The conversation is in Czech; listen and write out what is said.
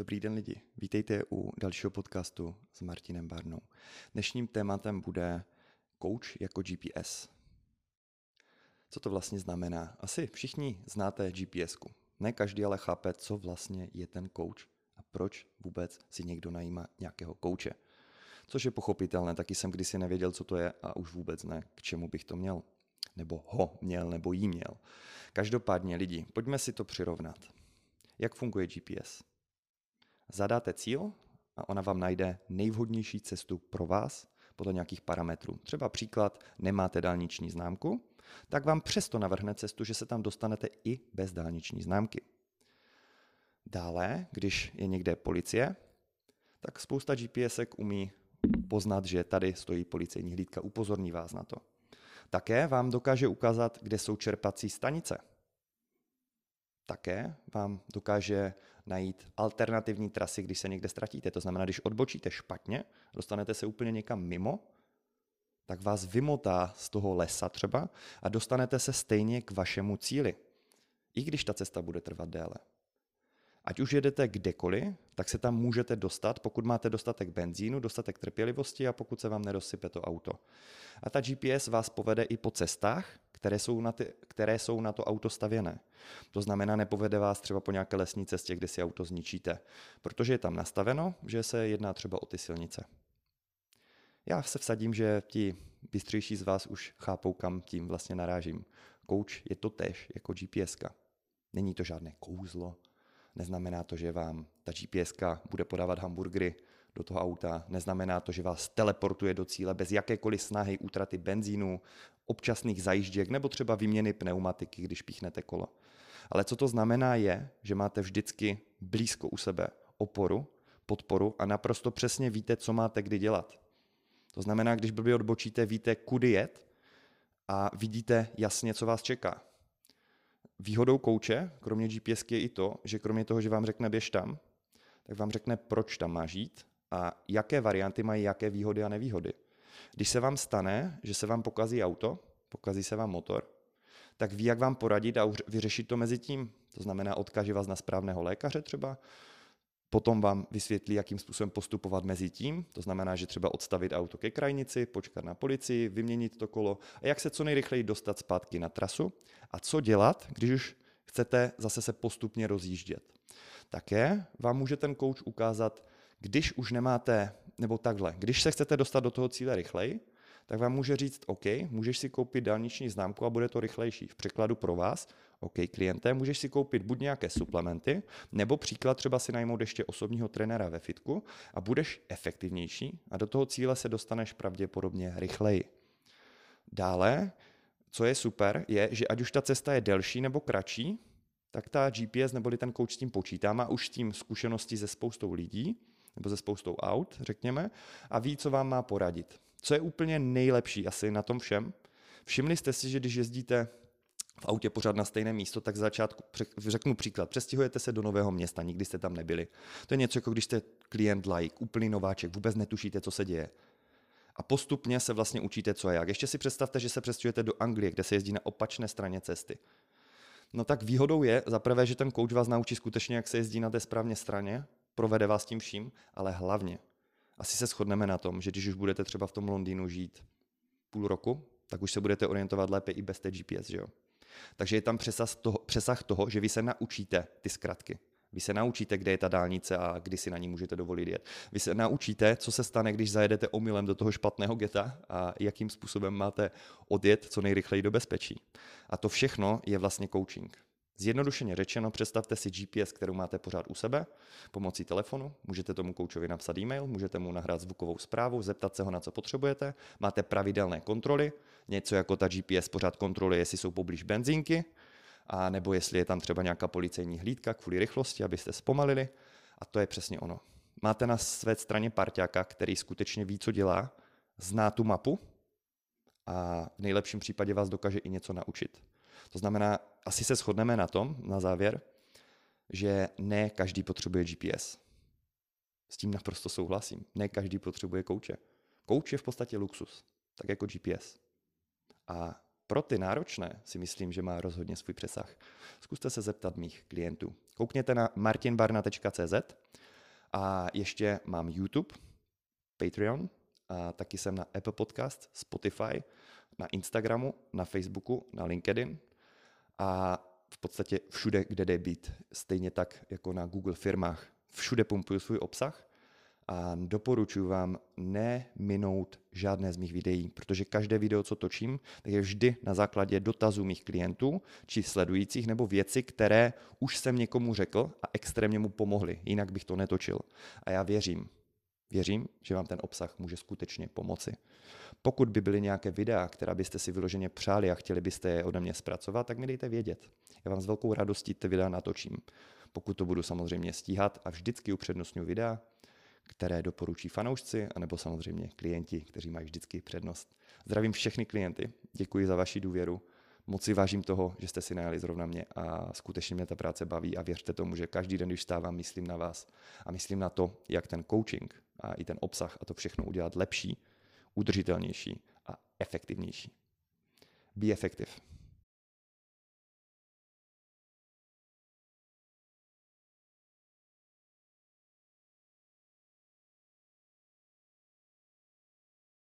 Dobrý den lidi, vítejte u dalšího podcastu s Martinem Barnou. Dnešním tématem bude coach jako GPS. Co to vlastně znamená? Asi všichni znáte gps -ku. Ne každý ale chápe, co vlastně je ten coach a proč vůbec si někdo najímá nějakého kouče. Což je pochopitelné, taky jsem kdysi nevěděl, co to je a už vůbec ne, k čemu bych to měl. Nebo ho měl, nebo jí měl. Každopádně lidi, pojďme si to přirovnat. Jak funguje GPS? Zadáte cíl a ona vám najde nejvhodnější cestu pro vás podle nějakých parametrů. Třeba příklad, nemáte dálniční známku, tak vám přesto navrhne cestu, že se tam dostanete i bez dálniční známky. Dále, když je někde policie, tak spousta GPSek umí poznat, že tady stojí policejní hlídka, upozorní vás na to. Také vám dokáže ukázat, kde jsou čerpací stanice – také vám dokáže najít alternativní trasy, když se někde ztratíte. To znamená, když odbočíte špatně, dostanete se úplně někam mimo, tak vás vymotá z toho lesa třeba a dostanete se stejně k vašemu cíli, i když ta cesta bude trvat déle. Ať už jedete kdekoliv, tak se tam můžete dostat, pokud máte dostatek benzínu, dostatek trpělivosti a pokud se vám nedosype to auto. A ta GPS vás povede i po cestách, které jsou na, ty, které jsou na to auto stavěné. To znamená, nepovede vás třeba po nějaké lesní cestě, kde si auto zničíte, protože je tam nastaveno, že se jedná třeba o ty silnice. Já se vsadím, že ti bystřejší z vás už chápou, kam tím vlastně narážím. Coach je to tež jako GPS. Není to žádné kouzlo, Neznamená to, že vám ta GPS bude podávat hamburgery do toho auta, neznamená to, že vás teleportuje do cíle bez jakékoliv snahy útraty benzínu, občasných zajížděk nebo třeba výměny pneumatiky, když píchnete kolo. Ale co to znamená je, že máte vždycky blízko u sebe oporu, podporu a naprosto přesně víte, co máte kdy dělat. To znamená, když blbě odbočíte, víte, kudy jet a vidíte jasně, co vás čeká. Výhodou kouče, kromě GPS je i to, že kromě toho, že vám řekne běž tam, tak vám řekne, proč tam má žít a jaké varianty mají jaké výhody a nevýhody. Když se vám stane, že se vám pokazí auto, pokazí se vám motor, tak ví, jak vám poradit a vyřešit to mezi tím. To znamená, odkáže vás na správného lékaře třeba, Potom vám vysvětlí, jakým způsobem postupovat mezi tím, to znamená, že třeba odstavit auto ke krajnici, počkat na policii, vyměnit to kolo a jak se co nejrychleji dostat zpátky na trasu a co dělat, když už chcete zase se postupně rozjíždět. Také vám může ten coach ukázat, když už nemáte, nebo takhle, když se chcete dostat do toho cíle rychleji, tak vám může říct, OK, můžeš si koupit dálniční známku a bude to rychlejší. V překladu pro vás, OK, kliente, můžeš si koupit buď nějaké suplementy, nebo příklad třeba si najmout ještě osobního trenéra ve fitku a budeš efektivnější a do toho cíle se dostaneš pravděpodobně rychleji. Dále, co je super, je, že ať už ta cesta je delší nebo kratší, tak ta GPS neboli ten coach s tím počítá, má už s tím zkušenosti se spoustou lidí, nebo se spoustou aut, řekněme, a ví, co vám má poradit. Co je úplně nejlepší asi na tom všem? Všimli jste si, že když jezdíte v autě pořád na stejné místo, tak začátku, řeknu příklad, přestěhujete se do nového města, nikdy jste tam nebyli. To je něco jako když jste klient like, úplný nováček, vůbec netušíte, co se děje. A postupně se vlastně učíte, co a jak. Ještě si představte, že se přestěhujete do Anglie, kde se jezdí na opačné straně cesty. No tak výhodou je za prvé, že ten coach vás naučí skutečně, jak se jezdí na té správné straně, provede vás tím vším, ale hlavně asi se shodneme na tom, že když už budete třeba v tom Londýnu žít půl roku, tak už se budete orientovat lépe i bez té GPS, že jo? Takže je tam přesah toho, přesah toho, že vy se naučíte ty zkratky. Vy se naučíte, kde je ta dálnice a kdy si na ní můžete dovolit jet. Vy se naučíte, co se stane, když zajedete omylem do toho špatného geta a jakým způsobem máte odjet co nejrychleji do bezpečí. A to všechno je vlastně coaching. Zjednodušeně řečeno, představte si GPS, kterou máte pořád u sebe, pomocí telefonu, můžete tomu koučovi napsat e-mail, můžete mu nahrát zvukovou zprávu, zeptat se ho, na co potřebujete, máte pravidelné kontroly, něco jako ta GPS pořád kontroluje, jestli jsou poblíž benzínky, a nebo jestli je tam třeba nějaká policejní hlídka kvůli rychlosti, abyste zpomalili. A to je přesně ono. Máte na své straně parťáka, který skutečně ví, co dělá, zná tu mapu a v nejlepším případě vás dokáže i něco naučit. To znamená, asi se shodneme na tom, na závěr, že ne každý potřebuje GPS. S tím naprosto souhlasím. Ne každý potřebuje kouče. Kouč je v podstatě luxus, tak jako GPS. A pro ty náročné si myslím, že má rozhodně svůj přesah. Zkuste se zeptat mých klientů. Koukněte na martinbarna.cz A ještě mám YouTube, Patreon, a taky jsem na Apple Podcast, Spotify, na Instagramu, na Facebooku, na LinkedIn a v podstatě všude, kde jde být. Stejně tak jako na Google firmách. Všude pumpuju svůj obsah a doporučuji vám neminout žádné z mých videí, protože každé video, co točím, tak je vždy na základě dotazů mých klientů či sledujících nebo věci, které už jsem někomu řekl a extrémně mu pomohly, jinak bych to netočil. A já věřím, věřím, že vám ten obsah může skutečně pomoci. Pokud by byly nějaké videa, která byste si vyloženě přáli a chtěli byste je ode mě zpracovat, tak mi dejte vědět. Já vám s velkou radostí ty videa natočím. Pokud to budu samozřejmě stíhat a vždycky upřednostňuji videa, které doporučí fanoušci, anebo samozřejmě klienti, kteří mají vždycky přednost. Zdravím všechny klienty, děkuji za vaši důvěru, moc si vážím toho, že jste si najali zrovna mě a skutečně mě ta práce baví a věřte tomu, že každý den, když stávám, myslím na vás a myslím na to, jak ten coaching a i ten obsah a to všechno udělat lepší, udržitelnější a efektivnější. Be effective.